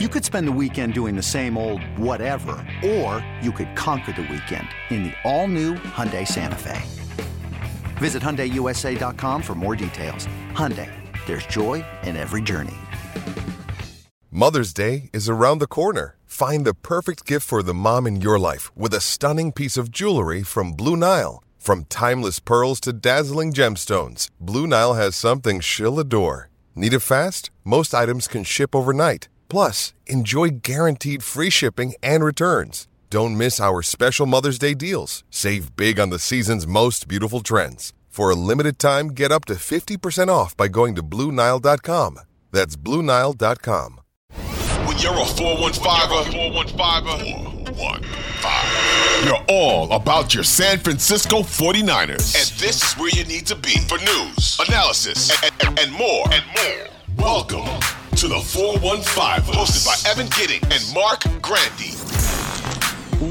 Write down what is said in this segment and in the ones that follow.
You could spend the weekend doing the same old whatever, or you could conquer the weekend in the all-new Hyundai Santa Fe. Visit HyundaiUSA.com for more details. Hyundai, there's joy in every journey. Mother's Day is around the corner. Find the perfect gift for the mom in your life with a stunning piece of jewelry from Blue Nile. From timeless pearls to dazzling gemstones, Blue Nile has something she'll adore. Need it fast? Most items can ship overnight. Plus, enjoy guaranteed free shipping and returns. Don't miss our special Mother's Day deals. Save big on the season's most beautiful trends. For a limited time, get up to 50% off by going to Bluenile.com. That's Bluenile.com. When you're a 415er, 415er, 415. You're all about your San Francisco 49ers. And this is where you need to be for news, analysis, and, and, and more. And more. Welcome to the 415, hosted by Evan Gidding and Marc Grandi.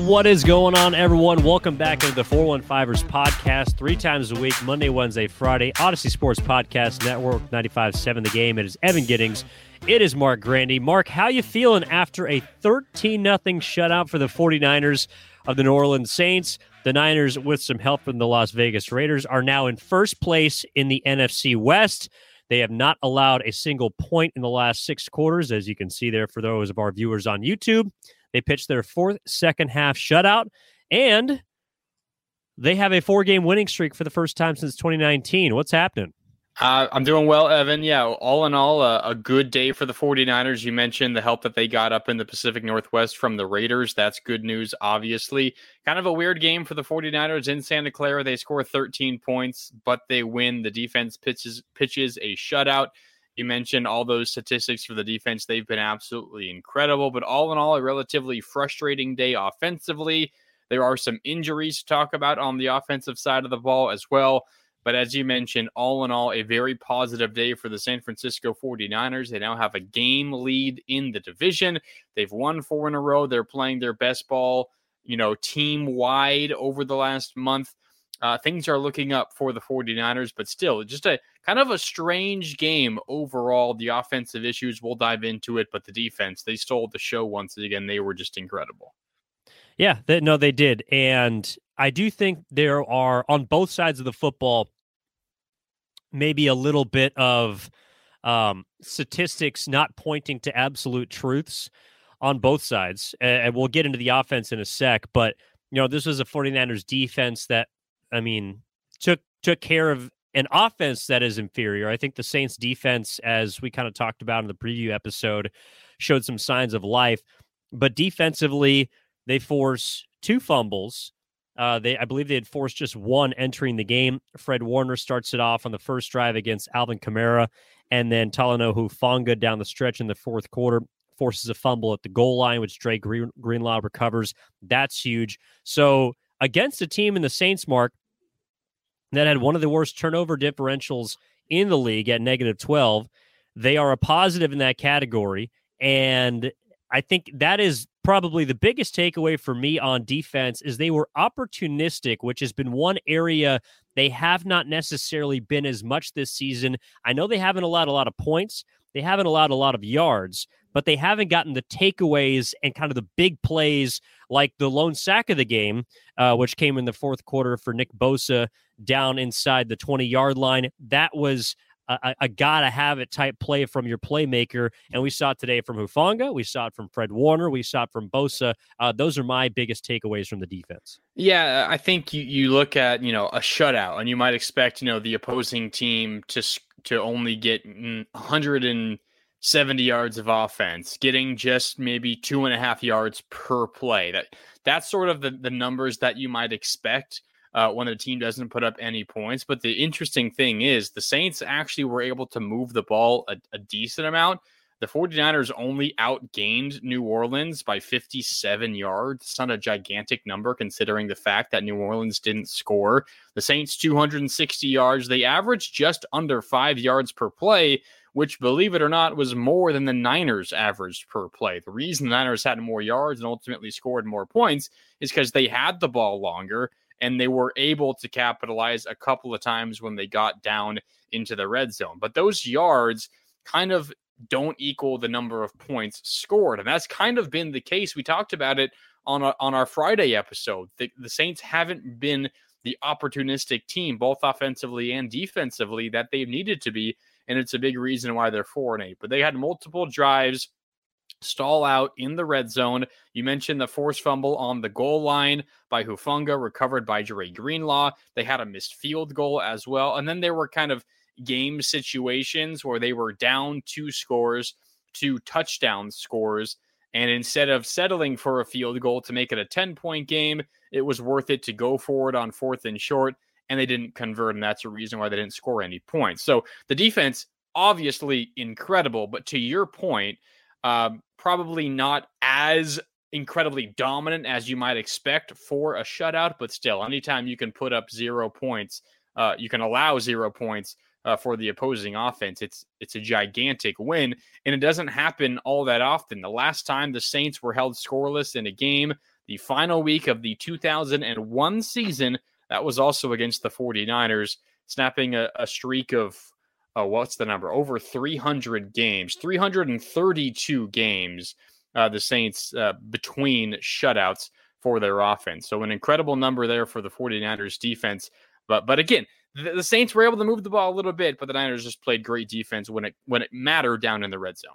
What is going on, everyone? Welcome back to the 415ers podcast, three times a week, Monday, Wednesday, Friday, Audacy Sports Podcast Network, 95.7 The Game. It is Evan Giddings. It is Marc Grandi. Mark, how you feeling after a 13 nothing shutout for the 49ers of the New Orleans Saints? The Niners, with some help from the Las Vegas Raiders, are now in first place in the NFC West. They have not allowed a single point in the last six quarters, as you can see there for those of our viewers on YouTube. They pitched their fourth second half shutout, and they have a four game winning streak for the first time since 2019. What's happening? Uh, I'm doing well, Evan. Yeah, all in all, uh, a good day for the 49ers. You mentioned the help that they got up in the Pacific Northwest from the Raiders. That's good news, obviously. Kind of a weird game for the 49ers in Santa Clara. They score 13 points, but they win. The defense pitches pitches a shutout. You mentioned all those statistics for the defense. They've been absolutely incredible, but all in all, a relatively frustrating day offensively. There are some injuries to talk about on the offensive side of the ball as well. But as you mentioned, all in all, a very positive day for the San Francisco 49ers. They now have a game lead in the division. They've won four in a row. They're playing their best ball, you know, team wide over the last month. Uh, things are looking up for the 49ers, but still, just a kind of a strange game overall. The offensive issues, we'll dive into it, but the defense, they stole the show once again. They were just incredible. Yeah, they, no, they did. And I do think there are, on both sides of the football, maybe a little bit of um, statistics not pointing to absolute truths on both sides. And we'll get into the offense in a sec. But, you know, this was a 49ers defense that, I mean, took took care of an offense that is inferior. I think the Saints defense, as we kind of talked about in the preview episode, showed some signs of life. But defensively, they force two fumbles uh, they, I believe, they had forced just one entering the game. Fred Warner starts it off on the first drive against Alvin Kamara, and then Talanoa Hufanga down the stretch in the fourth quarter forces a fumble at the goal line, which Dre Green, Greenlaw recovers. That's huge. So against a team in the Saints, Mark, that had one of the worst turnover differentials in the league at negative 12, they are a positive in that category. And I think that is probably the biggest takeaway for me on defense is they were opportunistic, which has been one area they have not necessarily been as much this season. I know they haven't allowed a lot of points, they haven't allowed a lot of yards, but they haven't gotten the takeaways and kind of the big plays like the lone sack of the game, uh, which came in the fourth quarter for Nick Bosa down inside the 20 yard line. That was a, a gotta have it type play from your playmaker. And we saw it today from Hufanga. We saw it from Fred Warner. We saw it from Bosa. Uh, those are my biggest takeaways from the defense. Yeah, I think you, you look at, you know, a shutout and you might expect, you know, the opposing team to, to only get 170 yards of offense, getting just maybe two and a half yards per play. That That's sort of the, the numbers that you might expect uh, when the team doesn't put up any points. But the interesting thing is the Saints actually were able to move the ball a, a decent amount. The 49ers only outgained New Orleans by 57 yards. It's not a gigantic number considering the fact that New Orleans didn't score. The Saints 260 yards. They averaged just under five yards per play, which, believe it or not, was more than the Niners averaged per play. The reason the Niners had more yards and ultimately scored more points is because they had the ball longer and they were able to capitalize a couple of times when they got down into the red zone. But those yards kind of don't equal the number of points scored. And that's kind of been the case. We talked about it on, a, on our Friday episode. The, the Saints haven't been the opportunistic team, both offensively and defensively, that they've needed to be. And it's a big reason why they're four and eight. But they had multiple drives stall out in the red zone. You mentioned the force fumble on the goal line by Hufanga, recovered by Dre Greenlaw. They had a missed field goal as well. And then there were kind of game situations where they were down two scores, two touchdown scores. And instead of settling for a field goal to make it a 10 point game, it was worth it to go forward on fourth and short. And they didn't convert. And that's a reason why they didn't score any points. So the defense, obviously incredible. But to your point, um, probably not as incredibly dominant as you might expect for a shutout, but still, anytime you can put up zero points, uh, you can allow zero points uh, for the opposing offense. It's it's a gigantic win, and it doesn't happen all that often. The last time the Saints were held scoreless in a game, the final week of the 2001 season, that was also against the 49ers, snapping a, a streak of oh, what's the number? Over 300 games, 332 games. Uh, the Saints uh, between shutouts for their offense. So an incredible number there for the 49ers defense. But but again, the, the, Saints were able to move the ball a little bit, but the Niners just played great defense when it when it mattered down in the red zone.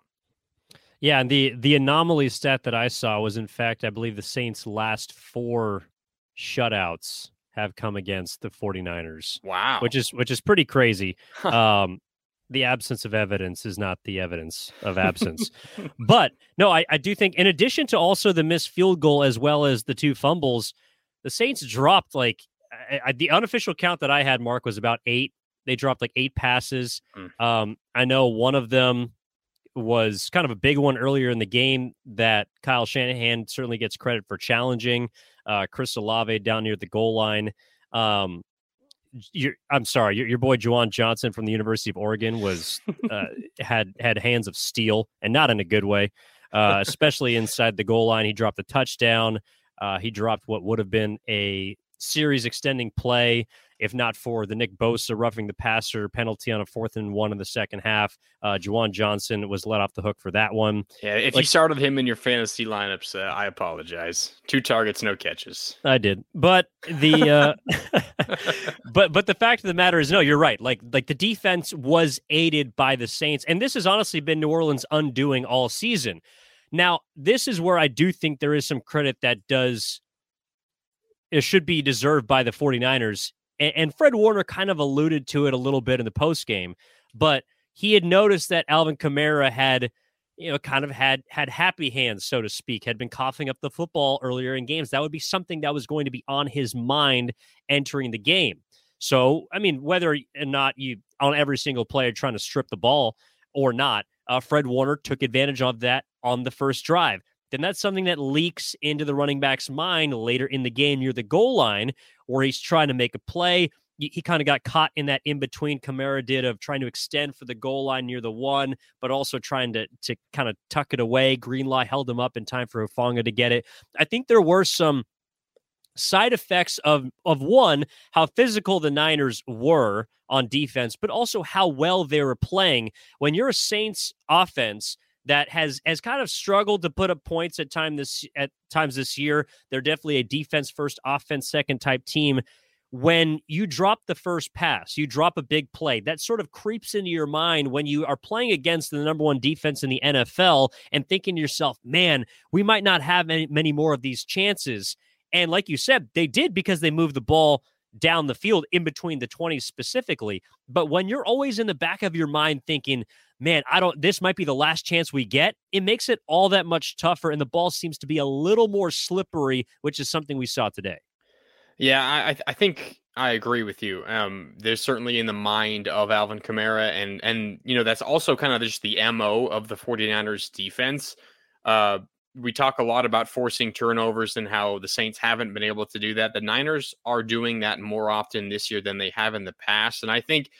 Yeah, and the the anomaly stat that I saw was in fact, I believe the Saints last four shutouts have come against the 49ers. Wow. Which is which is pretty crazy. um the absence of evidence is not the evidence of absence. but no, I, I do think in addition to also the missed field goal as well as the two fumbles, the Saints dropped like I, I, the unofficial count that I had, Mark, was about eight. They dropped like eight passes. Mm. Um, I know one of them was kind of a big one earlier in the game that Kyle Shanahan certainly gets credit for challenging. Uh, Chris Olave down near the goal line. Um, I'm sorry, your, your boy Juwan Johnson from the University of Oregon was uh, had had hands of steel, and not in a good way. Uh, especially inside the goal line, he dropped a touchdown. Uh, he dropped what would have been a series extending play if not for the Nick Bosa roughing the passer penalty on a fourth and one in the second half. Uh, Juwan Johnson was let off the hook for that one. Yeah, if like, you started him in your fantasy lineups, uh, I apologize. Two targets, no catches. I did, but the uh, but but the fact of the matter is, no, you're right. Like like the defense was aided by the Saints, and this has honestly been New Orleans' undoing all season. Now, this is where I do think there is some credit that does it should be deserved by the 49ers and, and Fred Warner kind of alluded to it a little bit in the post game, but he had noticed that Alvin Kamara had you know, kind of had had happy hands, so to speak, had been coughing up the football earlier in games. That would be something that was going to be on his mind entering the game. So, I mean, whether or not you on every single player trying to strip the ball or not, uh, Fred Warner took advantage of that on the first drive then that's something that leaks into the running back's mind later in the game near the goal line where he's trying to make a play. He kind of got caught in that in between Kamara did of trying to extend for the goal line near the one, but also trying to to kind of tuck it away. Greenlaw held him up in time for Hufanga to get it. I think there were some side effects of of one how physical the Niners were on defense, but also how well they were playing. When you're a Saints offense that has has kind of struggled to put up points at time this at times this year. They're definitely a defense first, offense second type team. When you drop the first pass, you drop a big play. That sort of creeps into your mind when you are playing against the number one defense in the NFL and thinking to yourself, "Man, we might not have many, many more of these chances." And like you said, they did because they moved the ball down the field in between the 20s specifically. But when you're always in the back of your mind thinking, man, I don't, this might be the last chance we get, it makes it all that much tougher. And the ball seems to be a little more slippery, which is something we saw today. Yeah, I, I think I agree with you. Um, there's certainly in the mind of Alvin Kamara, and and you know that's also kind of just the mo of the 49ers defense. Uh, we talk a lot about forcing turnovers and how the Saints haven't been able to do that. The Niners are doing that more often this year than they have in the past, and I think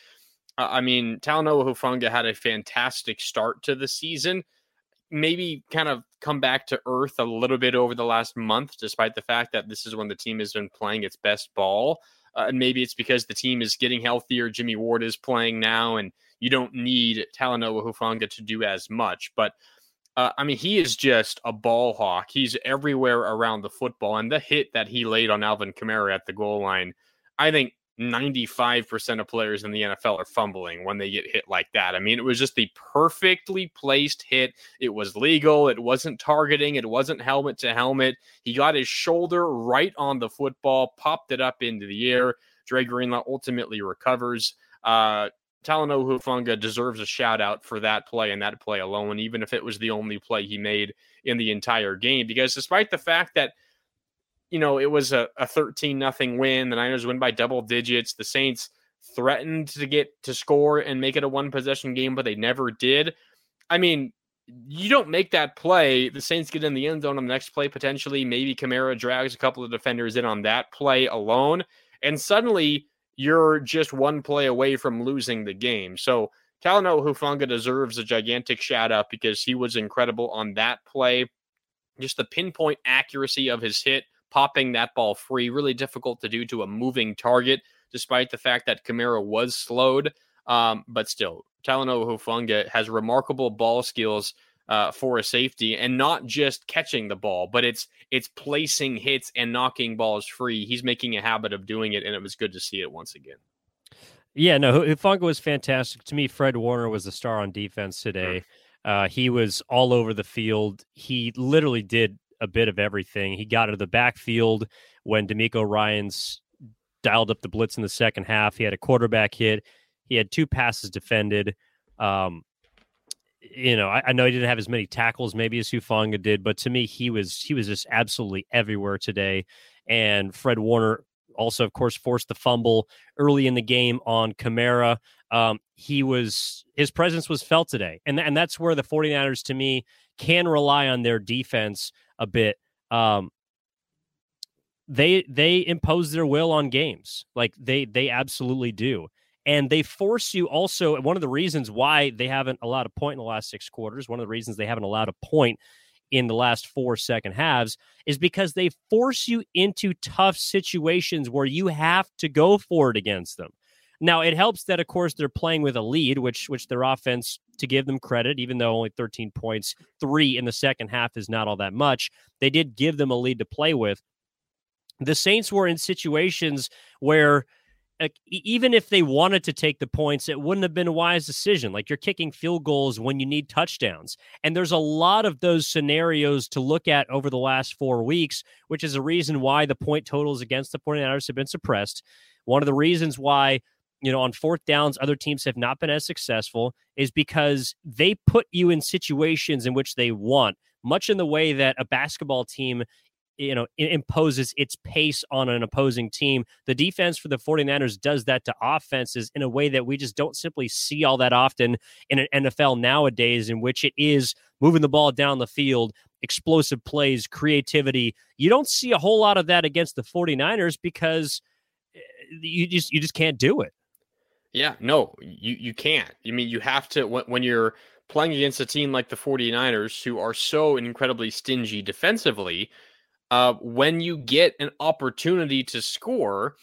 I mean, Talanoa Hufanga had a fantastic start to the season. Maybe kind of come back to earth a little bit over the last month, despite the fact that this is when the team has been playing its best ball. Uh, and maybe it's because the team is getting healthier. Jimmy Ward is playing now, and you don't need Talanoa Hufanga to do as much. But uh, I mean, he is just a ball hawk. He's everywhere around the football. And the hit that he laid on Alvin Kamara at the goal line, I think 95% of players in the NFL are fumbling when they get hit like that. I mean, it was just the perfectly placed hit. It was legal. It wasn't targeting. It wasn't helmet to helmet. He got his shoulder right on the football, popped it up into the air. Dre Greenlaw ultimately recovers. Uh, Talanoa Hufanga deserves a shout out for that play and that play alone, even if it was the only play he made in the entire game. Because despite the fact that you know, it was a, a 13 nothing win. The Niners win by double digits. The Saints threatened to get to score and make it a one possession game, but they never did. I mean, you don't make that play. The Saints get in the end zone on the next play, potentially. Maybe Kamara drags a couple of defenders in on that play alone. And suddenly you're just one play away from losing the game. So Talanoa Hufanga deserves a gigantic shout out because he was incredible on that play. Just the pinpoint accuracy of his hit popping that ball free. Really difficult to do to a moving target, despite the fact that Kamara was slowed. Um, but still, Talanoa Hufanga has remarkable ball skills uh, for a safety, and not just catching the ball, but it's it's placing hits and knocking balls free. He's making a habit of doing it, and it was good to see it once again. Yeah, no, Hufanga was fantastic. To me, Fred Warner was the star on defense today. Uh, he was all over the field. He literally did a bit of everything. He got out of the backfield when DeMeco Ryans dialed up the blitz in the second half. He had a quarterback hit. He had two passes defended. Um, you know, I, I, know he didn't have as many tackles maybe as Hufanga did, but to me, he was he was just absolutely everywhere today. And Fred Warner also, of course, forced the fumble early in the game on Kamara. Um, he was his presence was felt today, and and that's where the 49ers to me can rely on their defense a bit. Um, they they impose their will on games, like they they absolutely do, and they force you. Also, one of the reasons why they haven't allowed a point in the last six quarters, one of the reasons they haven't allowed a point in the last four second halves is because they force you into tough situations where you have to go for it against them. Now it helps that of course they're playing with a lead, which which their offense, to give them credit, even though only 13 points, three in the second half is not all that much. They did give them a lead to play with. The Saints were in situations where even if they wanted to take the points, it wouldn't have been a wise decision. Like you're kicking field goals when you need touchdowns. And there's a lot of those scenarios to look at over the last four weeks, which is a reason why the point totals against the 49ers have been suppressed. One of the reasons why you know, on fourth downs, other teams have not been as successful is because they put you in situations in which they want, much in the way that a basketball team, you know, imposes its pace on an opposing team. The defense for the 49ers does that to offenses in a way that we just don't simply see all that often in an NFL nowadays, in which it is moving the ball down the field, explosive plays, creativity. You don't see a whole lot of that against the 49ers because eh, you just you just can't do it. Yeah, no, you you can't. I mean, you have to when, when you're playing against a team like the 49ers who are so incredibly stingy defensively, uh, when you get an opportunity to score,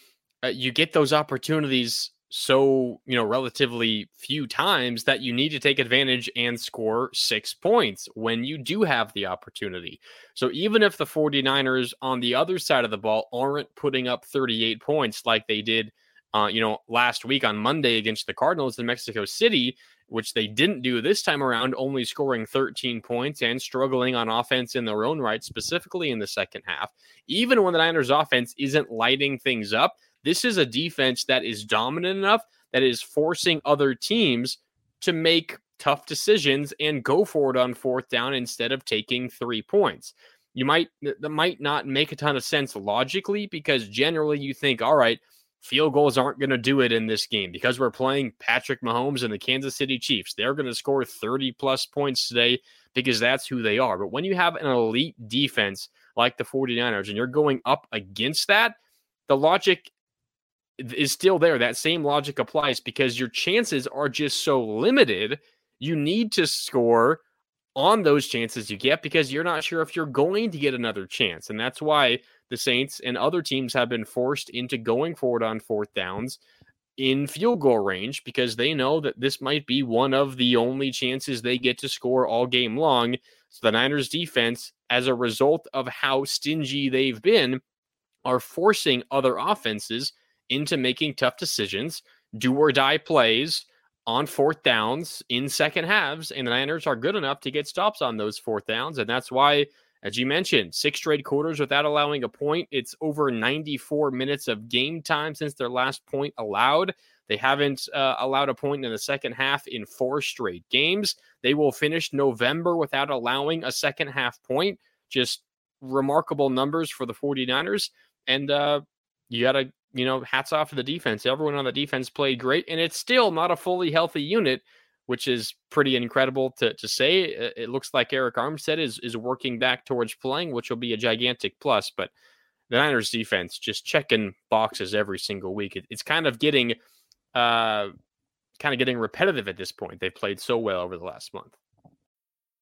uh, you get those opportunities so, you know, relatively few times that you need to take advantage and score six points when you do have the opportunity. So even if the 49ers on the other side of the ball aren't putting up 38 points like they did – uh, you know, last week on Monday against the Cardinals in Mexico City, which they didn't do this time around, only scoring 13 points and struggling on offense in their own right, specifically in the second half. Even when the Niners offense isn't lighting things up, this is a defense that is dominant enough that is forcing other teams to make tough decisions and go for it on fourth down instead of taking three points. You might that might not make a ton of sense logically because generally you think, all right, field goals aren't going to do it in this game because we're playing Patrick Mahomes and the Kansas City Chiefs. They're going to score 30 plus points today because that's who they are. But when you have an elite defense like the 49ers and you're going up against that, the logic is still there. That same logic applies because your chances are just so limited. You need to score on those chances you get because you're not sure if you're going to get another chance. And that's why the Saints and other teams have been forced into going forward on fourth downs in field goal range because they know that this might be one of the only chances they get to score all game long. So the Niners defense, as a result of how stingy they've been, are forcing other offenses into making tough decisions, do or die plays on fourth downs in second halves. And the Niners are good enough to get stops on those fourth downs. And that's why as you mentioned, six straight quarters without allowing a point. It's over 94 minutes of game time since their last point allowed. They haven't uh, allowed a point in the second half in four straight games. They will finish November without allowing a second half point. Just remarkable numbers for the 49ers. And uh, you got to, you know, hats off to the defense. Everyone on the defense played great, and it's still not a fully healthy unit which is pretty incredible to, to say. It looks like Arik Armstead is, is working back towards playing, which will be a gigantic plus. But the Niners defense just checking boxes every single week. It, it's kind of getting uh, kind of getting repetitive at this point. They've played so well over the last month.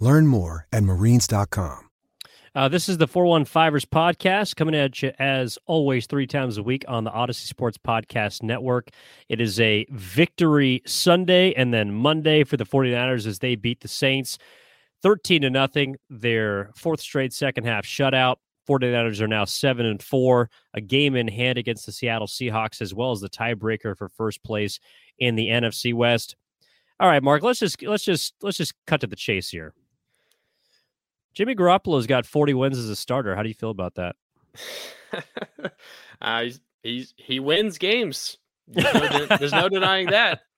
Learn more at marines.com. Uh, this is the 415ers podcast coming at you as always three times a week on the Audacy Sports Podcast Network. It is a victory Sunday and then Monday for the 49ers as they beat the Saints 13 to nothing. Their fourth straight second half shutout. 49ers are now 7 and 4, a game in hand against the Seattle Seahawks as well as the tiebreaker for first place in the NFC West. All right, Mark, let's just let's just let's just cut to the chase here. Jimmy Garoppolo's got 40 wins as a starter. How do you feel about that? uh, he's, he's he wins games. There's no, there's no denying that.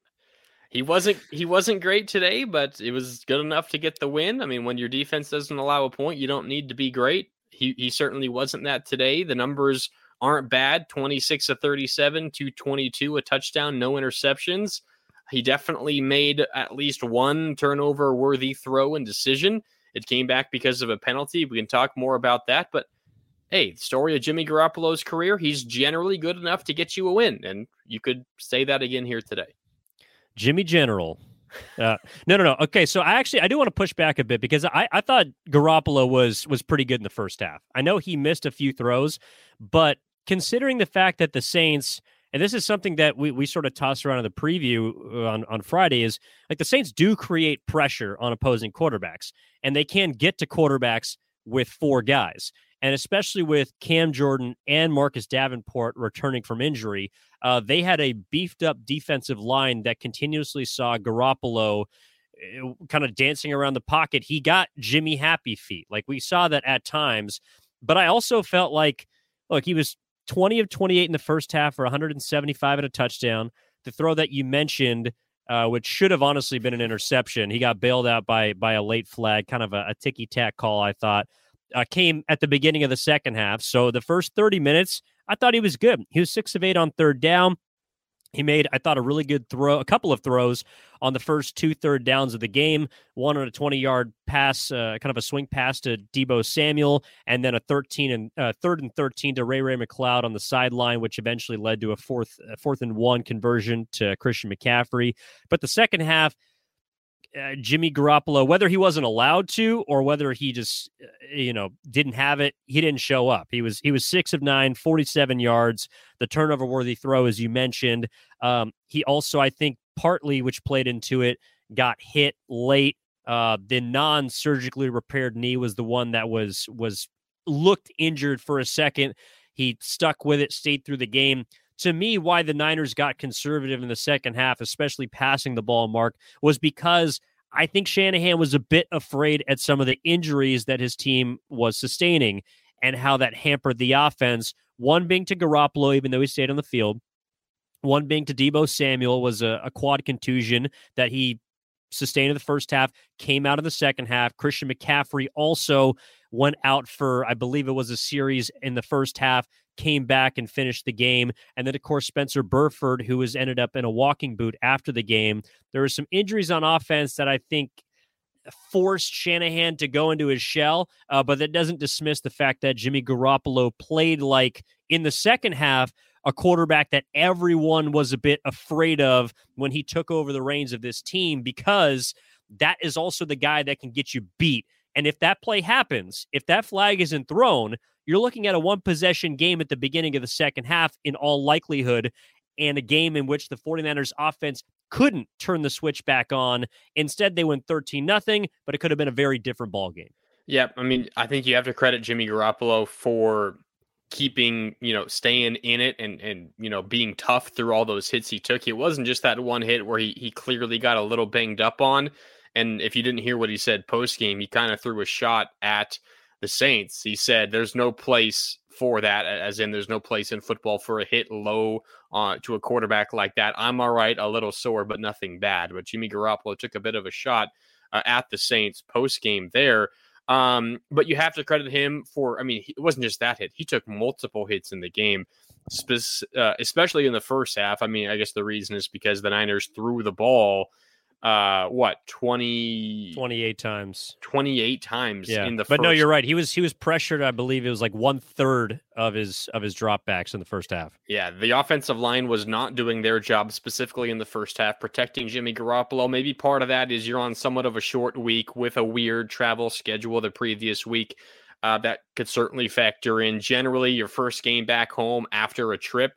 He wasn't he wasn't great today, but it was good enough to get the win. I mean, when your defense doesn't allow a point, you don't need to be great. He he certainly wasn't that today. The numbers aren't bad 26 to 37 to 22 a touchdown no interceptions he definitely made at least one turnover worthy throw and decision it came back because of a penalty. We can talk more about that. But hey, the story of Jimmy Garoppolo's career, he's generally good enough to get you a win. And you could say that again here today. Jimmy General. Uh, no, no, no. Okay, so I actually I do want to push back a bit because I, I thought Garoppolo was was pretty good in the first half. I know he missed a few throws, but considering the fact that the Saints and this is something that we, we sort of tossed around in the preview uh, on, on Friday is like the Saints do create pressure on opposing quarterbacks, and they can get to quarterbacks with four guys. And especially with Cam Jordan and Marcus Davenport returning from injury, uh, they had a beefed up defensive line that continuously saw Garoppolo eh, kind of dancing around the pocket. He got Jimmy happy feet. Like we saw that at times. But I also felt like, look, he was 20 of 28 in the first half for 175 and a touchdown. The throw that you mentioned, uh, which should have honestly been an interception, he got bailed out by by a late flag, kind of a, a ticky tack call. I thought uh, came at the beginning of the second half. So the first 30 minutes, I thought he was good. He was six of eight on third down. He made, I thought, a really good throw, a couple of throws on the first two third downs of the game. One on a 20 yard pass, uh, kind of a swing pass to Deebo Samuel, and then a 13 and uh, third and 13 to Ray Ray McCloud on the sideline, which eventually led to a fourth, fourth and one conversion to Christian McCaffrey. But the second half, uh, Jimmy Garoppolo, whether he wasn't allowed to or whether he just, uh, you know, didn't have it, he didn't show up. He was he was six of nine, 47 yards, the turnover worthy throw, as you mentioned. Um, he also, I think, partly which played into it, got hit late. Uh, the non-surgically repaired knee was the one that was was looked injured for a second. He stuck with it, stayed through the game to me, why the Niners got conservative in the second half, especially passing the ball, Mark, was because I think Shanahan was a bit afraid at some of the injuries that his team was sustaining and how that hampered the offense. One being to Garoppolo, even though he stayed on the field. One being to Deebo Samuel was a, a quad contusion that he sustained in the first half, came out in the second half. Christian McCaffrey also went out for, I believe it was a series in the first half, came back and finished the game. And then, of course, Spencer Burford, who has ended up in a walking boot after the game. There were some injuries on offense that I think forced Shanahan to go into his shell, uh, but that doesn't dismiss the fact that Jimmy Garoppolo played like in the second half a quarterback that everyone was a bit afraid of when he took over the reins of this team because that is also the guy that can get you beat. And if that play happens, if that flag isn't thrown, you're looking at a one possession game at the beginning of the second half in all likelihood, and a game in which the 49ers offense couldn't turn the switch back on. Instead, they went 13 nothing, but it could have been a very different ball game. Yeah, I mean, I think you have to credit Jimmy Garoppolo for keeping, you know, staying in it and and you know, being tough through all those hits he took. It wasn't just that one hit where he he clearly got a little banged up on. And if you didn't hear what he said post game, he kind of threw a shot at the Saints. He said there's no place for that, as in there's no place in football for a hit low to a quarterback like that. I'm all right, a little sore, but nothing bad. But Jimmy Garoppolo took a bit of a shot uh, at the Saints post game there. Um, but you have to credit him for, I mean, it wasn't just that hit. He took multiple hits in the game, uh, especially in the first half. I mean, I guess the reason is because the Niners threw the ball uh what 20 28 times 28 times yeah. in the but first. no you're right he was he was pressured i believe it was like one third of his of his dropbacks in the first half yeah the offensive line was not doing their job specifically in the first half protecting jimmy garoppolo maybe part of that is you're on somewhat of a short week with a weird travel schedule the previous week uh, that could certainly factor in generally your first game back home after a trip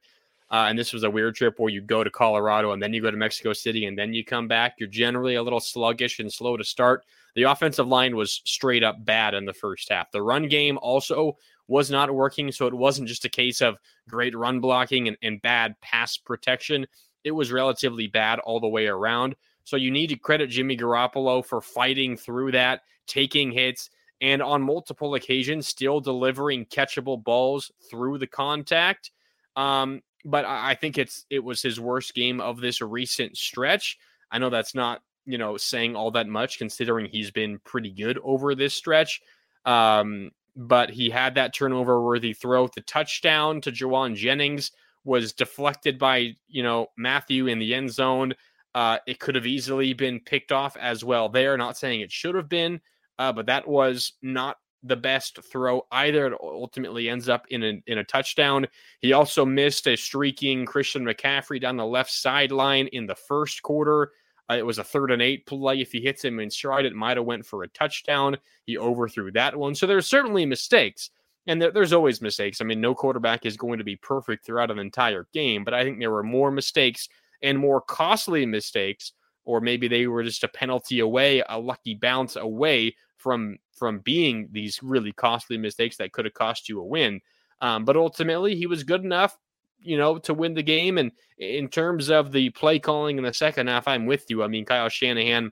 uh, and this was a weird trip where you go to Colorado and then you go to Mexico City and then you come back. You're generally a little sluggish and slow to start. The offensive line was straight up bad in the first half. The run game also was not working. So it wasn't just a case of great run blocking and, and bad pass protection. It was relatively bad all the way around. So you need to credit Jimmy Garoppolo for fighting through that, taking hits, and on multiple occasions still delivering catchable balls through the contact. Um, but I think it's it was his worst game of this recent stretch. I know that's not you know saying all that much considering he's been pretty good over this stretch. Um, but he had that turnover worthy throw. The touchdown to Jauan Jennings was deflected by you know Mathieu in the end zone. Uh, it could have easily been picked off as well. There, not saying it should have been, uh, but that was not the best throw either. It ultimately ends up in a, in a touchdown. He also missed a streaking Christian McCaffrey down the left sideline in the first quarter. Uh, it was a third and eight play. If he hits him in stride, it might have went for a touchdown. He overthrew that one. So there's certainly mistakes. And there, there's always mistakes. I mean, no quarterback is going to be perfect throughout an entire game, but I think there were more mistakes and more costly mistakes, or maybe they were just a penalty away, a lucky bounce away from from being these really costly mistakes that could have cost you a win. Um, but ultimately, he was good enough, you know, to win the game. And in terms of the play calling in the second half, I'm with you. I mean, Kyle Shanahan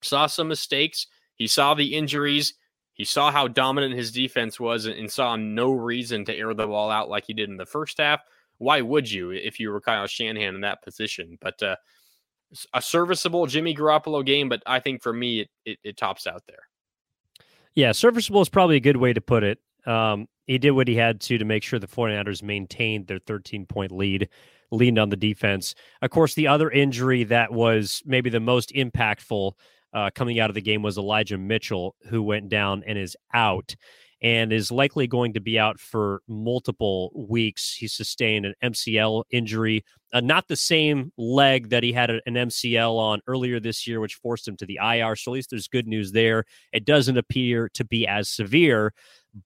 saw some mistakes. He saw the injuries. He saw how dominant his defense was and, saw no reason to air the ball out like he did in the first half. Why would you if you were Kyle Shanahan in that position? But uh, a serviceable Jimmy Garoppolo game, but I think for me, it, it, it tops out there. Yeah, serviceable is probably a good way to put it. Um, he did what he had to to make sure the 49ers maintained their 13 point lead, leaned on the defense. Of course, the other injury that was maybe the most impactful uh, coming out of the game was Elijah Mitchell, who went down and is out and is likely going to be out for multiple weeks. He sustained an MCL injury, uh, not the same leg that he had an MCL on earlier this year, which forced him to the IR. So at least there's good news there. It doesn't appear to be as severe,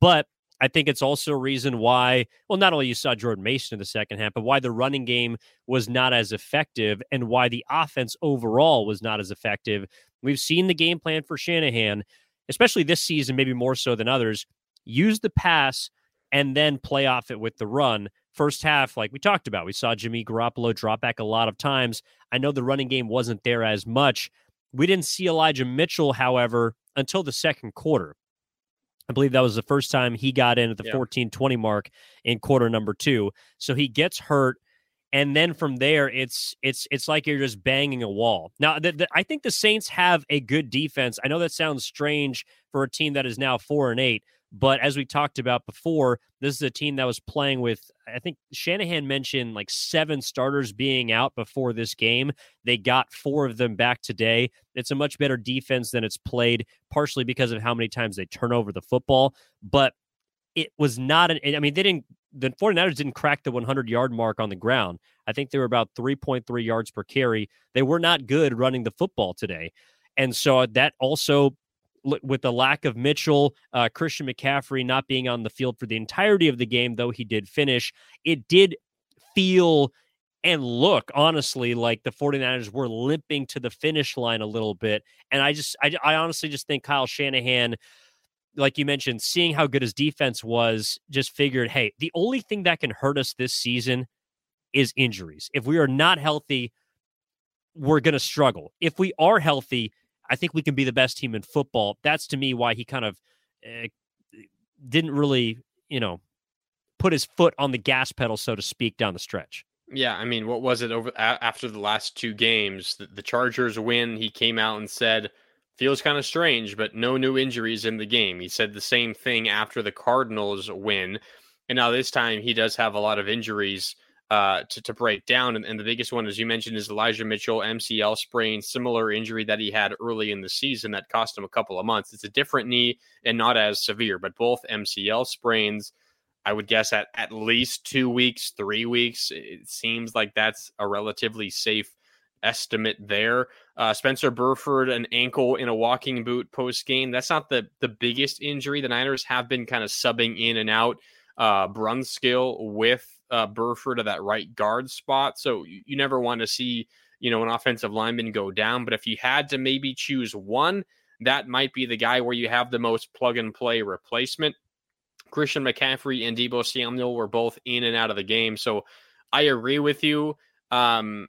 but I think it's also a reason why, well, not only you saw Jordan Mason in the second half, but why the running game was not as effective and why the offense overall was not as effective. We've seen the game plan for Shanahan, especially this season, maybe more so than others, use the pass and then play off it with the run. first half, like we talked about, we saw Jimmy Garoppolo drop back a lot of times. I know the running game wasn't there as much. We didn't see Elijah Mitchell, however, until the second quarter. I believe that was the first time he got in at the yeah. 14 20 mark in quarter number two. So he gets hurt. And then from there, it's it's it's like you're just banging a wall. Now, the, the, I think the Saints have a good defense. I know that sounds strange for a team that is now four and eight, but as we talked about before, this is a team that was playing with, I think Shanahan mentioned like seven starters being out before this game. They got four of them back today. It's a much better defense than it's played, partially because of how many times they turn over the football. But it was not an, I mean, they didn't, the 49ers didn't crack the 100 yard mark on the ground. I think they were about 3.3 yards per carry. They were not good running the football today. And so that also with the lack of Mitchell, uh, Christian McCaffrey not being on the field for the entirety of the game, though he did finish, it did feel and look honestly like the 49ers were limping to the finish line a little bit. And I just, I, I honestly just think Kyle Shanahan, like you mentioned, seeing how good his defense was, just figured, hey, the only thing that can hurt us this season is injuries. If we are not healthy, we're going to struggle. If we are healthy, I think we can be the best team in football. That's to me why he kind of uh, didn't really, you know, put his foot on the gas pedal, so to speak, down the stretch. Yeah, I mean, what was it over after the last two games? The, the Chargers win. He came out and said, "Feels kind of strange, but no new injuries in the game." He said the same thing after the Cardinals win, and now this time he does have a lot of injuries uh, to, to break down. And, and, the biggest one, as you mentioned, is Elijah Mitchell, MCL sprain, similar injury that he had early in the season that cost him a couple of months. It's a different knee and not as severe, but both MCL sprains. I would guess at at least two weeks, three weeks. It seems like that's a relatively safe estimate there. Uh, Spencer Burford, an ankle in a walking boot post game. That's not the the biggest injury. The Niners have been kind of subbing in and out. Uh, Brunskill with uh, Burford to that right guard spot. So you, you never want to see, you know, an offensive lineman go down. But if you had to maybe choose one, that might be the guy where you have the most plug and play replacement. Christian McCaffrey and Deebo Samuel were both in and out of the game. So I agree with you um,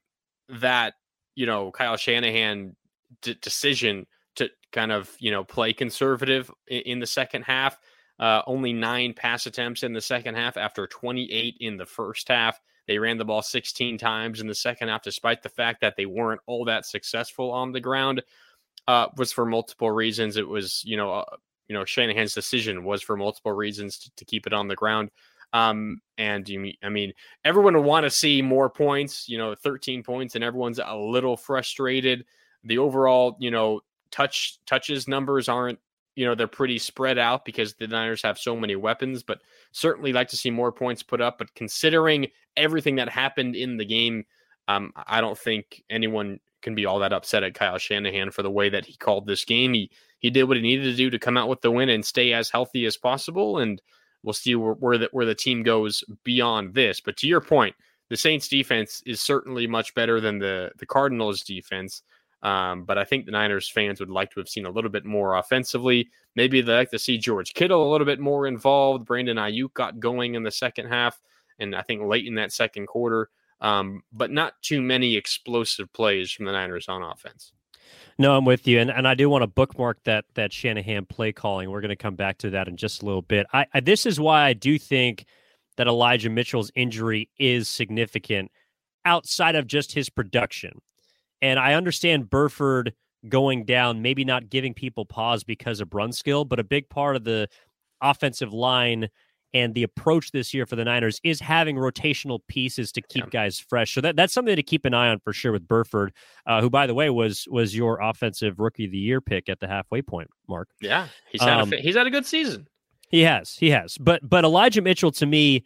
that, you know, Kyle Shanahan d- decision to kind of, you know, play conservative in, in the second half uh, only nine pass attempts in the second half after 28 in the first half. They ran the ball 16 times in the second half, despite the fact that they weren't all that successful on the ground. Uh, was for multiple reasons. It was, you know, uh, you know, Shanahan's decision was for multiple reasons to, to keep it on the ground. Um, and you I mean, everyone would want to see more points, you know, 13 points, and everyone's a little frustrated. The overall, you know, touch touches numbers aren't you know they're pretty spread out because the Niners have so many weapons, but certainly like to see more points put up. But considering everything that happened in the game, um, I don't think anyone can be all that upset at Kyle Shanahan for the way that he called this game. He he did what he needed to do to come out with the win and stay as healthy as possible, and we'll see where, where the where the team goes beyond this. But to your point, the Saints defense is certainly much better than the the Cardinals defense. Um, but I think the Niners fans would like to have seen a little bit more offensively. Maybe they like to see George Kittle a little bit more involved. Brandon Aiyuk got going in the second half, and I think late in that second quarter. Um, but not too many explosive plays from the Niners on offense. No, I'm with you, and, and I do want to bookmark that that Shanahan play calling. We're going to come back to that in just a little bit. I, I this is why I do think that Elijah Mitchell's injury is significant outside of just his production. And I understand Burford going down, maybe not giving people pause because of Brunskill, but a big part of the offensive line and the approach this year for the Niners is having rotational pieces to keep yeah. guys fresh. So that, that's something to keep an eye on for sure with Burford, uh, who, by the way, was was your offensive rookie of the year pick at the halfway point, Mark. Yeah, he's had um, a, he's had a good season. He has, he has. But but Elijah Mitchell to me,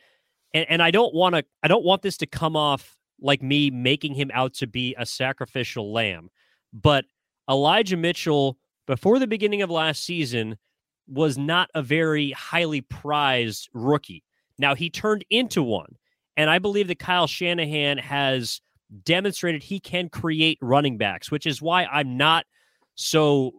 and, and I don't want to I don't want this to come off like me making him out to be a sacrificial lamb. But Elijah Mitchell, before the beginning of last season, was not a very highly prized rookie. Now he turned into one. And I believe that Kyle Shanahan has demonstrated he can create running backs, which is why I'm not so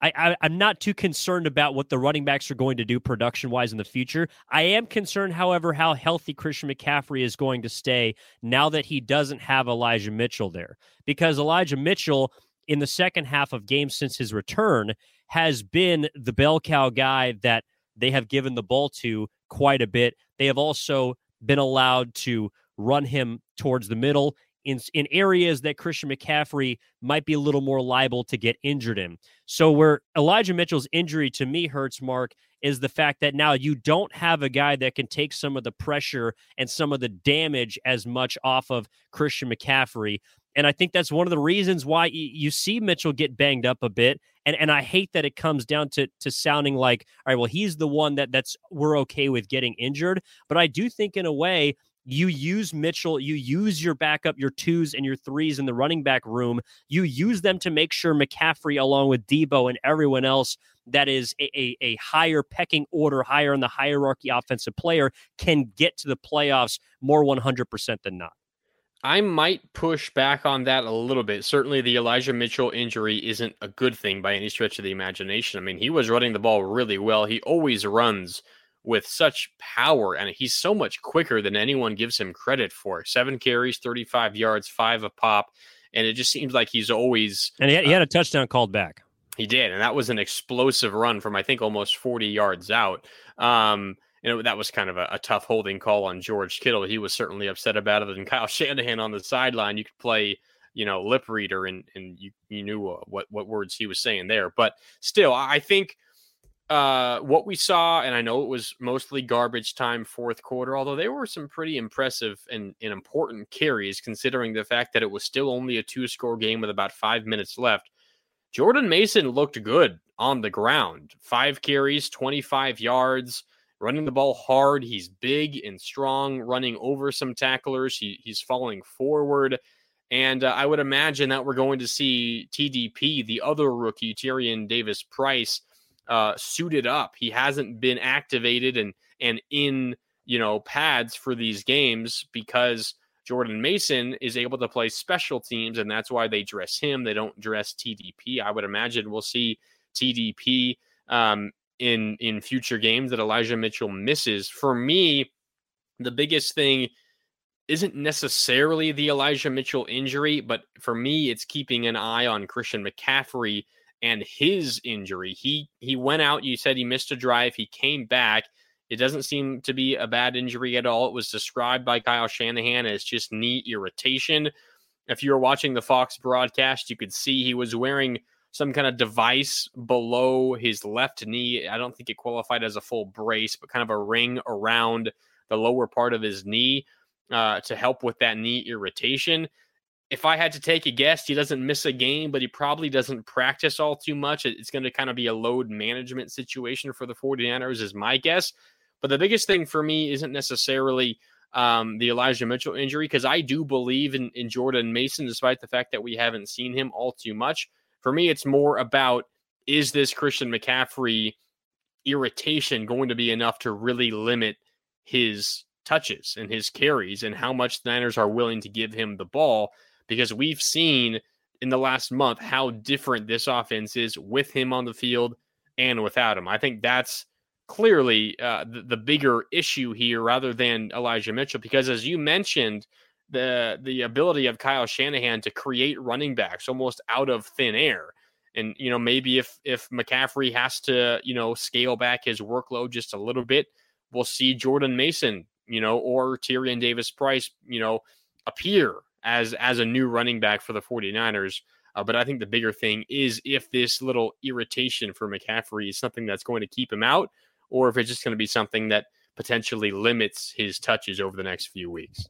I, I am not too concerned about what the running backs are going to do production wise in the future. I am concerned, however, how healthy Christian McCaffrey is going to stay now that he doesn't have Elijah Mitchell there, because Elijah Mitchell in the second half of games since his return has been the bell cow guy that they have given the ball to quite a bit. They have also been allowed to run him towards the middle in in areas that Christian McCaffrey might be a little more liable to get injured in. So where Elijah Mitchell's injury to me hurts, Marc, is the fact that now you don't have a guy that can take some of the pressure and some of the damage as much off of Christian McCaffrey. And I think that's one of the reasons why you see Mitchell get banged up a bit. And and I hate that it comes down to to sounding like, all right, well, he's the one that that's we're okay with getting injured. But I do think in a way you use Mitchell, you use your backup, your twos and your threes in the running back room. You use them to make sure McCaffrey, along with Deebo and everyone else that is a, a, a higher pecking order, higher in the hierarchy offensive player, can get to the playoffs more 100% than not. I might push back on that a little bit. Certainly, the Elijah Mitchell injury isn't a good thing by any stretch of the imagination. I mean, he was running the ball really well. He always runs with such power, and he's so much quicker than anyone gives him credit for. Seven carries, 35 yards, five a pop. And it just seems like he's always. And he had, he had uh, a touchdown called back. He did. And that was an explosive run from, I think, almost 40 yards out. Um, and it, that was kind of a, a, tough holding call on George Kittle. He was certainly upset about it. And Kyle Shanahan on the sideline, you could play, you know, lip reader and, and you, you knew uh, what, what words he was saying there. But still, I think uh, what we saw, and I know it was mostly garbage time fourth quarter, although there were some pretty impressive and, and important carries considering the fact that it was still only a two score game with about five minutes left. Jordan Mason looked good on the ground. Five carries, 25 yards, running the ball hard. He's big and strong, running over some tacklers. He, he's falling forward. And uh, I would imagine that we're going to see TDP, the other rookie, Tyrion Davis Price, uh, suited up. He hasn't been activated and and in you know pads for these games because Jordan Mason is able to play special teams, and that's why they dress him. They don't dress TDP. I would imagine we'll see TDP um, in in future games that Elijah Mitchell misses. For me, the biggest thing isn't necessarily the Elijah Mitchell injury, but for me, it's keeping an eye on Christian McCaffrey and his injury. He he went out. You said he missed a drive. He came back. It doesn't seem to be a bad injury at all. It was described by Kyle Shanahan as just knee irritation. If you were watching the Fox broadcast, you could see he was wearing some kind of device below his left knee. I don't think it qualified as a full brace, but kind of a ring around the lower part of his knee uh, to help with that knee irritation if I had to take a guess, he doesn't miss a game, but he probably doesn't practice all too much. It's going to kind of be a load management situation for the 49ers, is my guess. But the biggest thing for me isn't necessarily um, the Elijah Mitchell injury, because I do believe in, in Jordan Mason, despite the fact that we haven't seen him all too much. For me, it's more about is this Christian McCaffrey irritation going to be enough to really limit his touches and his carries and how much the Niners are willing to give him the ball? Because we've seen in the last month how different this offense is with him on the field and without him. I think that's clearly uh, the, the bigger issue here rather than Elijah Mitchell, because as you mentioned, the the ability of Kyle Shanahan to create running backs almost out of thin air. And you know maybe if if McCaffrey has to you know scale back his workload just a little bit, we'll see Jordan Mason you know or Tyrion Davis Price you know appear as as a new running back for the 49ers. Uh, but I think the bigger thing is if this little irritation for McCaffrey is something that's going to keep him out, or if it's just going to be something that potentially limits his touches over the next few weeks.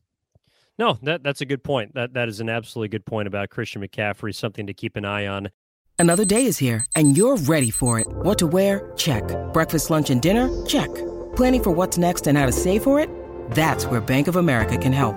No, that that's a good point. That that is an absolutely good point about Christian McCaffrey. Something to keep an eye on. Another day is here, and you're ready for it. What to wear? Check. Breakfast, lunch, and dinner? Check. Planning for what's next and how to save for it? That's where Bank of America can help.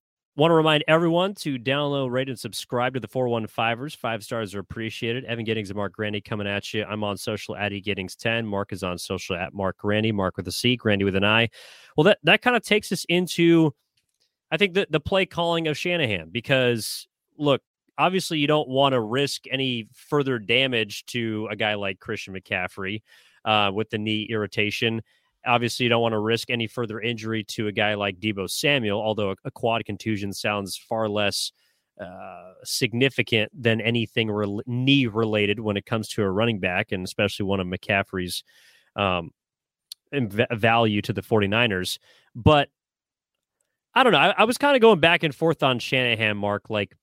Want to remind everyone to download, rate, and subscribe to the 415ers. Five stars are appreciated. Evan Giddings and Marc Grandi coming at you. I'm on social at Giddings10. Marc is on social at Marc Grandi, Marc with a C, Grandi with an I. Well, that, that kind of takes us into, I think, the, the play calling of Shanahan because, look, obviously you don't want to risk any further damage to a guy like Christian McCaffrey uh, with the knee irritation. Obviously, you don't want to risk any further injury to a guy like Deebo Samuel, although a, quad contusion sounds far less uh, significant than anything re- knee related when it comes to a running back, and especially one of McCaffrey's um, value to the 49ers. But I don't know. I, I was kind of going back and forth on Shanahan, Marc. Like,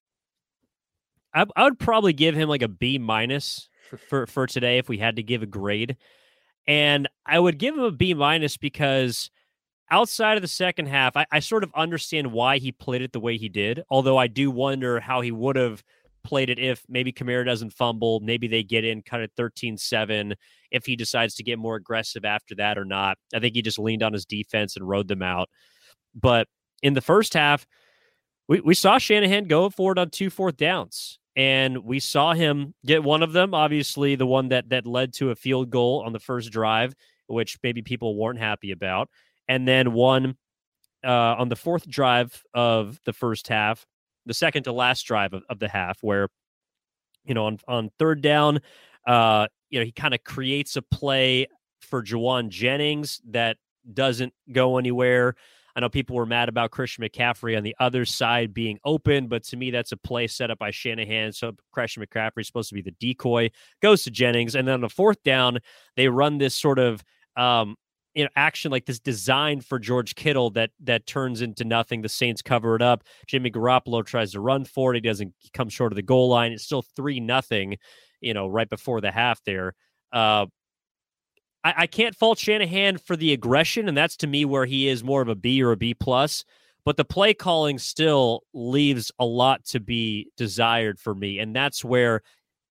I, I would probably give him like a B minus for for today if we had to give a grade. And I would give him a B minus because outside of the second half, I, I, sort of understand why he played it the way he did. Although I do wonder how he would have played it if maybe Kamara doesn't fumble, maybe they get in cut it 13 7, if he decides to get more aggressive after that or not. I think he just leaned on his defense and rode them out. But in the first half, we, we saw Shanahan go forward on two fourth downs and we saw him get one of them obviously the one that that led to a field goal on the first drive which maybe people weren't happy about and then one uh, on the fourth drive of the first half the second to last drive of, of the half where you know on on third down uh you know he kind of creates a play for Jauan Jennings that doesn't go anywhere I know people were mad about Christian McCaffrey on the other side being open, but to me, that's a play set up by Shanahan. So Christian McCaffrey is supposed to be the decoy, goes to Jennings. And then on the fourth down, they run this sort of um, you know, action like this designed for George Kittle that that turns into nothing. The Saints cover it up. Jimmy Garoppolo tries to run for it. He doesn't come short of the goal line. It's still three nothing, you know, right before the half there. Uh, I, I can't fault Shanahan for the aggression, and that's to me where he is more of a B or a B plus. But the play calling still leaves a lot to be desired for me, and that's where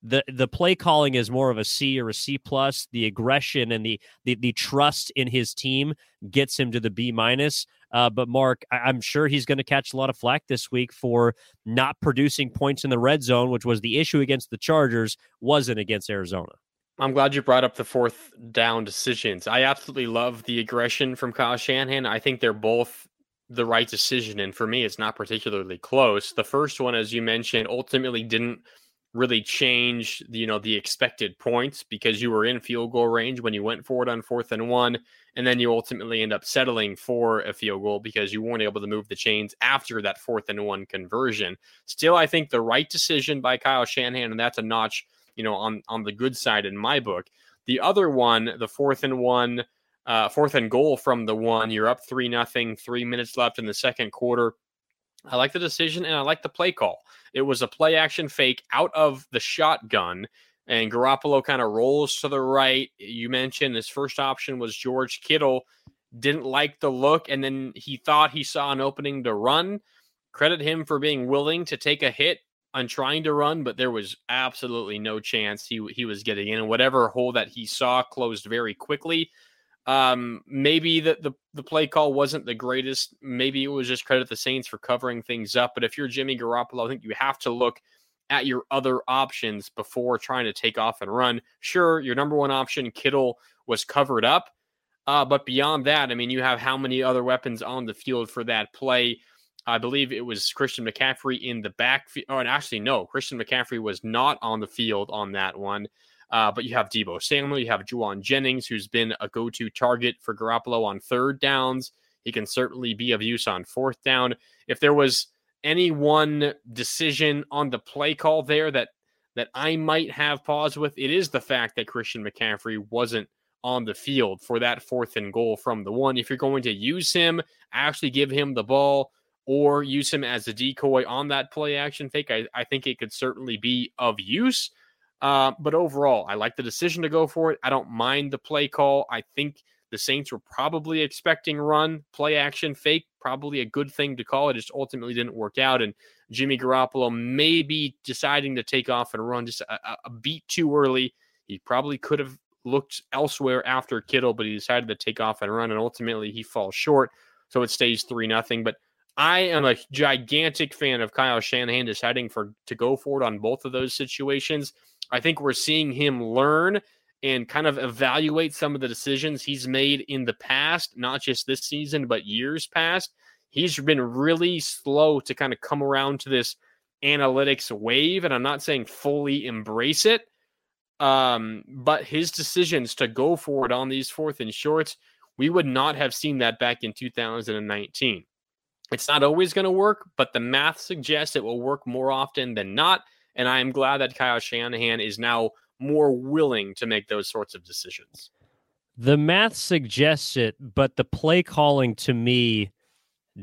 the the play calling is more of a C or a C plus. The aggression and the the, the trust in his team gets him to the B minus. Uh, but Marc, I, am sure he's going to catch a lot of flack this week for not producing points in the red zone, which was the issue against the Chargers, wasn't against Arizona. I'm glad you brought up the fourth down decisions. I absolutely love the aggression from Kyle Shanahan. I think they're both the right decision. And for me, it's not particularly close. The first one, as you mentioned, ultimately didn't really change the, you know the expected points because you were in field goal range when you went forward on fourth and one and then you ultimately end up settling for a field goal because you weren't able to move the chains after that fourth and one conversion still i think the right decision by kyle shanahan and that's a notch you know, on on the good side in my book. The other one, the fourth and one, uh, fourth and goal from the one, you're up three nothing, three minutes left in the second quarter. I like the decision and I like the play call. It was a play action fake out of the shotgun, and Garoppolo kind of rolls to the right. You mentioned his first option was George Kittle. Didn't like the look, and then he thought he saw an opening to run. Credit him for being willing to take a hit on trying to run, but there was absolutely no chance he he was getting in. And whatever hole that he saw closed very quickly. Um, maybe the, the the play call wasn't the greatest. Maybe it was just credit the Saints for covering things up. But if you're Jimmy Garoppolo, I think you have to look at your other options before trying to take off and run. Sure, your number one option, Kittle, was covered up. Uh, but beyond that, I mean, you have how many other weapons on the field for that play? I believe it was Christian McCaffrey in the back. Oh, and actually, no, Christian McCaffrey was not on the field on that one. Uh, but you have Deebo Samuel, you have Jauan Jennings, who's been a go to target for Garoppolo on third downs. He can certainly be of use on fourth down. If there was any one decision on the play call there that that I might have pause with, it is the fact that Christian McCaffrey wasn't on the field for that fourth and goal from the one. If you're going to use him, actually give him the ball or use him as a decoy on that play action fake. I, I think it could certainly be of use. Uh, but overall, I like the decision to go for it. I don't mind the play call. I think the Saints were probably expecting run, play action, fake, probably a good thing to call. It just ultimately didn't work out. And Jimmy Garoppolo may be deciding to take off and run just a, a beat too early. He probably could have looked elsewhere after Kittle, but he decided to take off and run, and ultimately he falls short. So it stays 3 nothing. But I am a gigantic fan of Kyle Shanahan deciding for to go forward on both of those situations. I think we're seeing him learn and kind of evaluate some of the decisions he's made in the past, not just this season, but years past. He's been really slow to kind of come around to this analytics wave, and I'm not saying fully embrace it. Um, but his decisions to go forward on these fourth and shorts, we would not have seen that back in 2019. It's not always going to work, but the math suggests it will work more often than not. And I am glad that Kyle Shanahan is now more willing to make those sorts of decisions. The math suggests it, but the play calling to me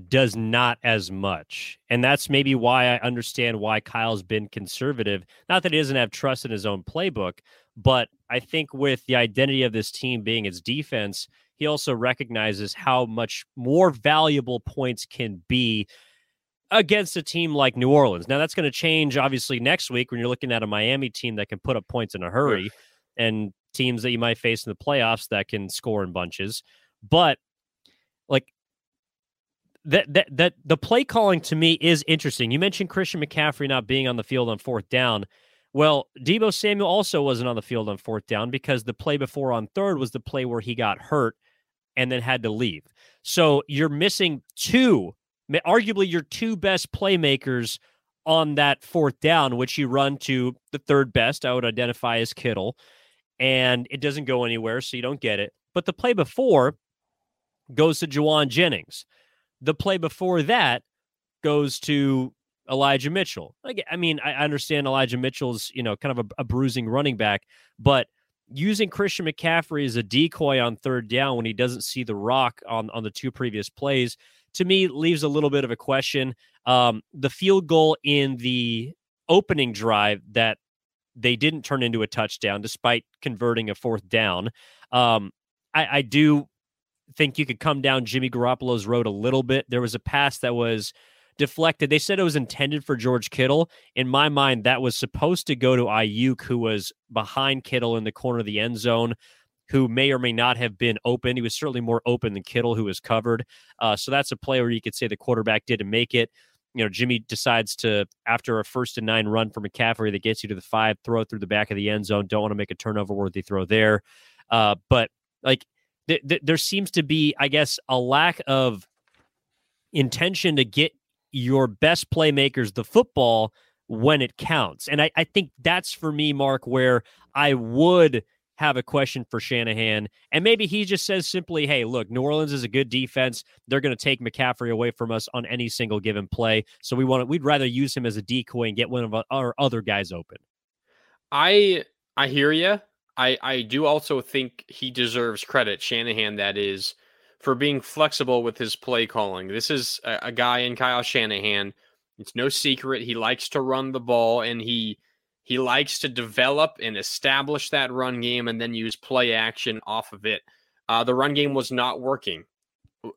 does not as much. And that's maybe why I understand why Kyle's been conservative. Not that he doesn't have trust in his own playbook, but I think with the identity of this team being its defense, he also recognizes how much more valuable points can be against a team like New Orleans. Now that's going to change obviously next week when you're looking at a Miami team that can put up points in a hurry and teams that you might face in the playoffs that can score in bunches. But like that that that the play calling to me is interesting. You mentioned Christian McCaffrey not being on the field on fourth down. Well, Deebo Samuel also wasn't on the field on fourth down because the play before on third was the play where he got hurt and then had to leave. So you're missing two arguably your two best playmakers on that fourth down, which you run to the third best, I would identify as Kittle, and it doesn't go anywhere, so you don't get it. But the play before goes to Jauan Jennings. The play before that goes to Elijah Mitchell. I mean, I understand Elijah Mitchell's, you know, kind of a, a bruising running back, but using Christian McCaffrey as a decoy on third down when he doesn't see the rock on on the two previous plays to me leaves a little bit of a question. Um, the field goal in the opening drive that they didn't turn into a touchdown despite converting a fourth down. Um, I, I do think you could come down Jimmy Garoppolo's road a little bit. There was a pass that was deflected. They said it was intended for George Kittle. In my mind, that was supposed to go to Aiyuk, who was behind Kittle in the corner of the end zone who may or may not have been open. He was certainly more open than Kittle, who was covered. Uh, so that's a play where you could say the quarterback didn't make it. You know, Jimmy decides to, after a first and nine run for McCaffrey that gets you to the five, throw through the back of the end zone. Don't want to make a turnover worthy throw there. Uh, but like, th- th- there seems to be, I guess, a lack of intention to get your best playmakers the football when it counts. And I, I think that's for me, Marc, where I would have a question for Shanahan. And maybe he just says simply, hey, look, New Orleans is a good defense. They're going to take McCaffrey away from us on any single given play. So we want to, we'd rather use him as a decoy and get one of our other guys open. I I hear you. I I do also think he deserves credit, Shanahan that is, for being flexible with his play calling. This is a, a guy in Kyle Shanahan. It's no secret he likes to run the ball and he he likes to develop and establish that run game and then use play action off of it. Uh, the run game was not working.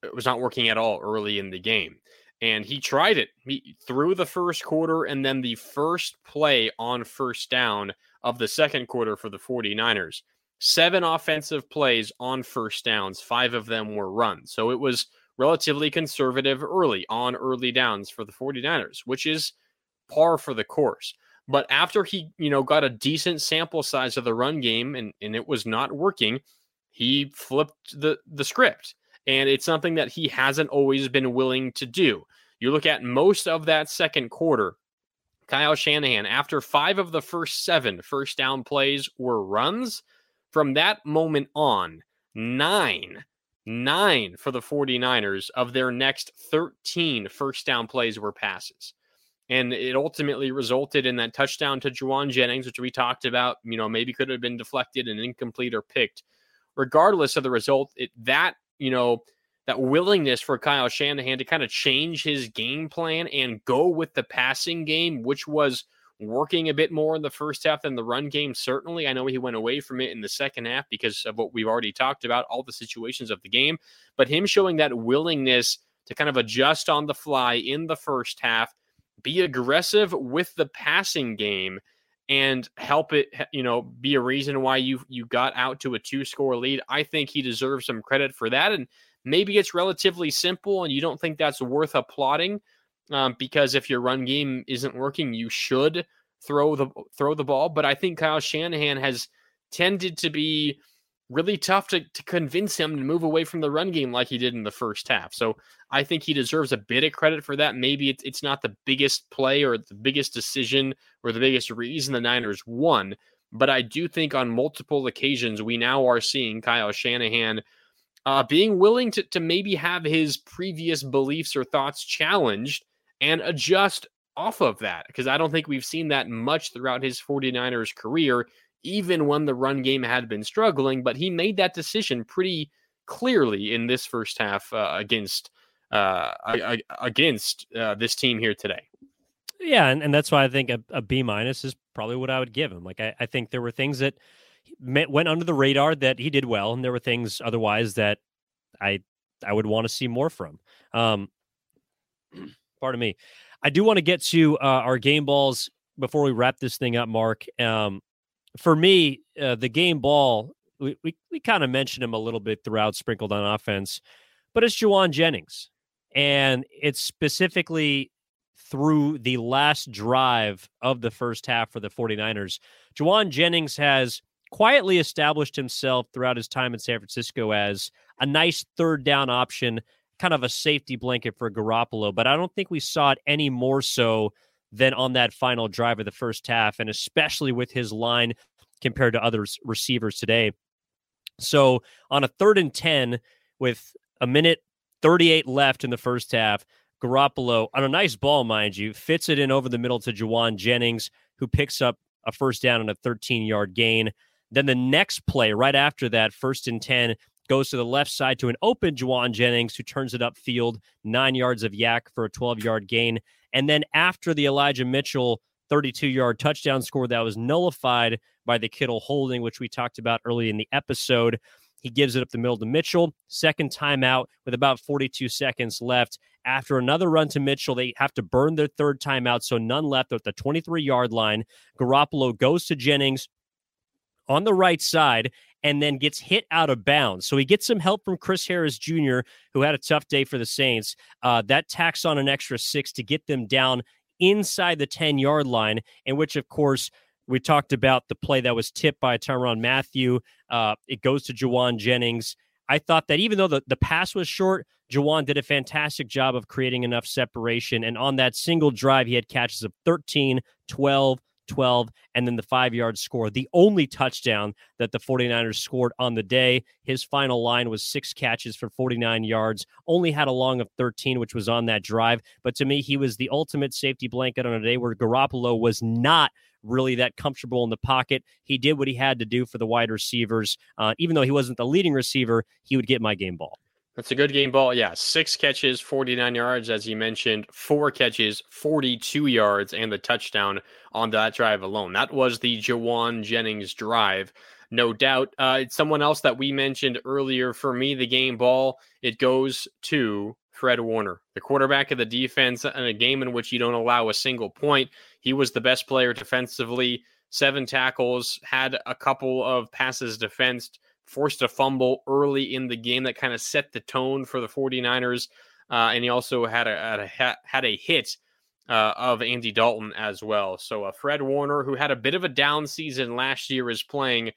It was not working at all early in the game. And he tried it he, through the first quarter and then the first play on first down of the second quarter for the 49ers. Seven offensive plays on first downs, five of them were runs. So it was relatively conservative early on early downs for the 49ers, which is par for the course. But after he, you know, got a decent sample size of the run game and, and it was not working, he flipped the, the script. And it's something that he hasn't always been willing to do. You look at most of that second quarter, Kyle Shanahan, after five of the first seven first down plays were runs, from that moment on, nine, nine for the 49ers of their next 13 first down plays were passes. And it ultimately resulted in that touchdown to Jauan Jennings, which we talked about, you know, maybe could have been deflected and incomplete or picked. Regardless of the result, it, that, you know, that willingness for Kyle Shanahan to kind of change his game plan and go with the passing game, which was working a bit more in the first half than the run game. Certainly, I know he went away from it in the second half because of what we've already talked about, all the situations of the game. But him showing that willingness to kind of adjust on the fly in the first half be aggressive with the passing game and help it you know be a reason why you you got out to a two score lead i think he deserves some credit for that and maybe it's relatively simple and you don't think that's worth applauding um, because if your run game isn't working, you should throw the throw the ball. But I think Kyle Shanahan has tended to be really tough to, to convince him to move away from the run game like he did in the first half. So I think he deserves a bit of credit for that. Maybe it's, it's not the biggest play or the biggest decision or the biggest reason the Niners won, but I do think on multiple occasions we now are seeing Kyle Shanahan uh, being willing to, to maybe have his previous beliefs or thoughts challenged and adjust off of that because I don't think we've seen that much throughout his 49ers career even when the run game had been struggling. But he made that decision pretty clearly in this first half uh, against uh, against uh, this team here today. Yeah, and, and that's why I think a, a B minus is probably what I would give him. Like I, I think there were things that went under the radar that he did well, and there were things otherwise that I I would want to see more from. Um, pardon me. I do want to get to uh, our game balls before we wrap this thing up, Marc. Um, for me, uh, the game ball, we, we, we kind of mentioned him a little bit throughout, sprinkled on offense, but it's Jauan Jennings. And it's specifically through the last drive of the first half for the 49ers. Jauan Jennings has quietly established himself throughout his time in San Francisco as a nice third down option, kind of a safety blanket for Garoppolo. But I don't think we saw it any more so than on that final drive of the first half, and especially with his line compared to other receivers today. So on a third and 10 with a minute 38 left in the first half, Garoppolo, on a nice ball, mind you, fits it in over the middle to Jauan Jennings, who picks up a first down and a 13 yard gain. Then the next play, right after that, first and 10, goes to the left side to an open Jauan Jennings, who turns it upfield, nine yards of YAC for a 12 yard gain. And then after the Elijah Mitchell 32 yard touchdown score that was nullified by the Kittle holding, which we talked about early in the episode, he gives it up the middle to Mitchell. Second timeout with about 42 seconds left. After another run to Mitchell, they have to burn their third timeout, so none left at the 23 yard line. Garoppolo goes to Jennings on the right side and then gets hit out of bounds. So he gets some help from Chris Harris Jr., who had a tough day for the Saints. Uh, that tacks on an extra six to get them down inside the 10 yard line, in which, of course, we talked about the play that was tipped by Tyrann Mathieu. Uh, it goes to Jauan Jennings. I thought that even though the, the pass was short, Jauan did a fantastic job of creating enough separation. And on that single drive, he had catches of 13, 12, 12, and then the five yard score. The only touchdown that the 49ers scored on the day. His final line was six catches for 49 yards, only had a long of 13, which was on that drive. But to me, he was the ultimate safety blanket on a day where Garoppolo was not really that comfortable in the pocket. He did what he had to do for the wide receivers. Uh, even though he wasn't the leading receiver, he would get my game ball. That's a good game ball. Yeah, six catches, 49 yards, as you mentioned, four catches, 42 yards, and the touchdown on that drive alone. That was the Jauan Jennings drive. No doubt. Uh, someone else that we mentioned earlier. For me, the game ball, it goes to Fred Warner, the quarterback of the defense, in a game in which you don't allow a single point. He was the best player defensively, seven tackles, had a couple of passes defensed forced a fumble early in the game that kind of set the tone for the 49ers. Uh, and he also had a, had a, had a hit uh, of Andy Dalton as well. So uh, Fred Warner, who had a bit of a down season last year, is playing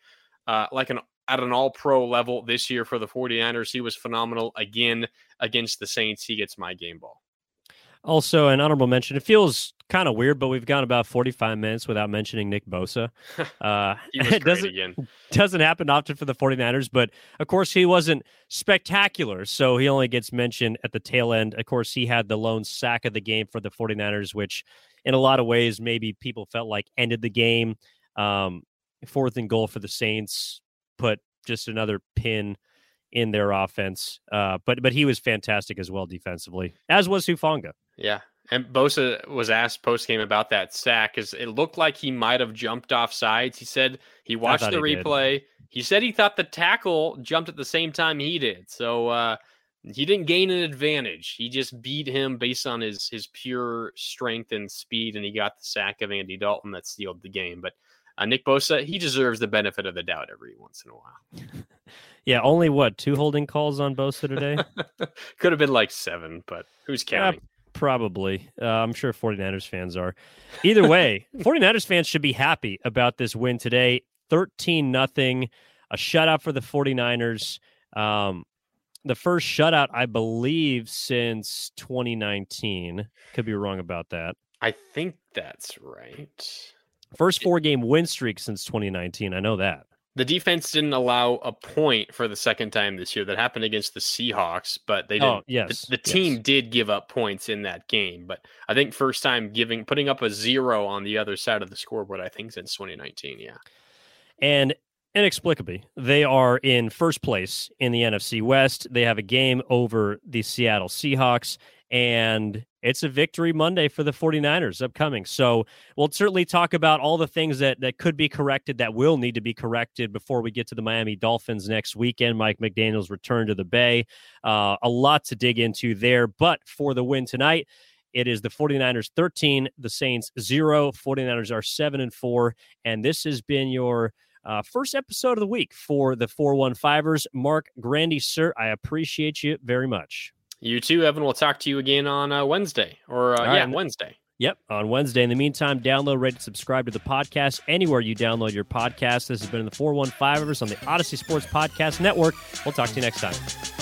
uh, like an at an all pro level this year for the 49ers. He was phenomenal again against the Saints. He gets my game ball. Also, an honorable mention. It feels kind of weird, but we've gone about 45 minutes without mentioning Nick Bosa. Uh, it doesn't, again. doesn't happen often for the 49ers, but of course, he wasn't spectacular. So he only gets mentioned at the tail end. Of course, he had the lone sack of the game for the 49ers, which in a lot of ways, maybe people felt like ended the game. Um, fourth and goal for the Saints, put just another pin in their offense. Uh, but but he was fantastic as well defensively, as was Hufanga. Yeah. And Bosa was asked post game about that sack because it looked like he might have jumped off sides. He said he watched the he replay. Did. He said he thought the tackle jumped at the same time he did. So uh, he didn't gain an advantage. He just beat him based on his his pure strength and speed, and he got the sack of Andy Dalton that sealed the game. But uh, Nick Bosa, he deserves the benefit of the doubt every once in a while. Yeah, only what two holding calls on Bosa today? Could have been like seven, but who's counting? Probably. Uh, I'm sure 49ers fans are. Either way, 49ers fans should be happy about this win today. 13 nothing, a shutout for the 49ers. Um, the first shutout, I believe, since 2019. Could be wrong about that. I think that's right. First four game win streak since 2019. I know that. The defense didn't allow a point for the second time this year. That happened against the Seahawks, but they didn't. Oh, yes. The, the team yes. did give up points in that game, but I think first time giving putting up a zero on the other side of the scoreboard. I think since 2019. Yeah. And inexplicably, they are in first place in the NFC West. They have a game over the Seattle Seahawks, and it's a victory Monday for the 49ers upcoming. So we'll certainly talk about all the things that, that could be corrected, that will need to be corrected before we get to the Miami Dolphins next weekend. Mike McDaniel's return to the Bay. Uh, a lot to dig into there. But for the win tonight, it is the 49ers 13, the Saints 0. 49ers are 7 and 4. And this has been your uh, first episode of the week for the 415ers. Marc Grandi, sir, I appreciate you very much. You too, Evan. We'll talk to you again on uh, Wednesday or uh, yeah, right. Wednesday. Yep, on Wednesday. In the meantime, download, rate, and subscribe to the podcast anywhere you download your podcast. This has been the 415ers on the Audacy Sports Podcast Network. We'll talk to you next time.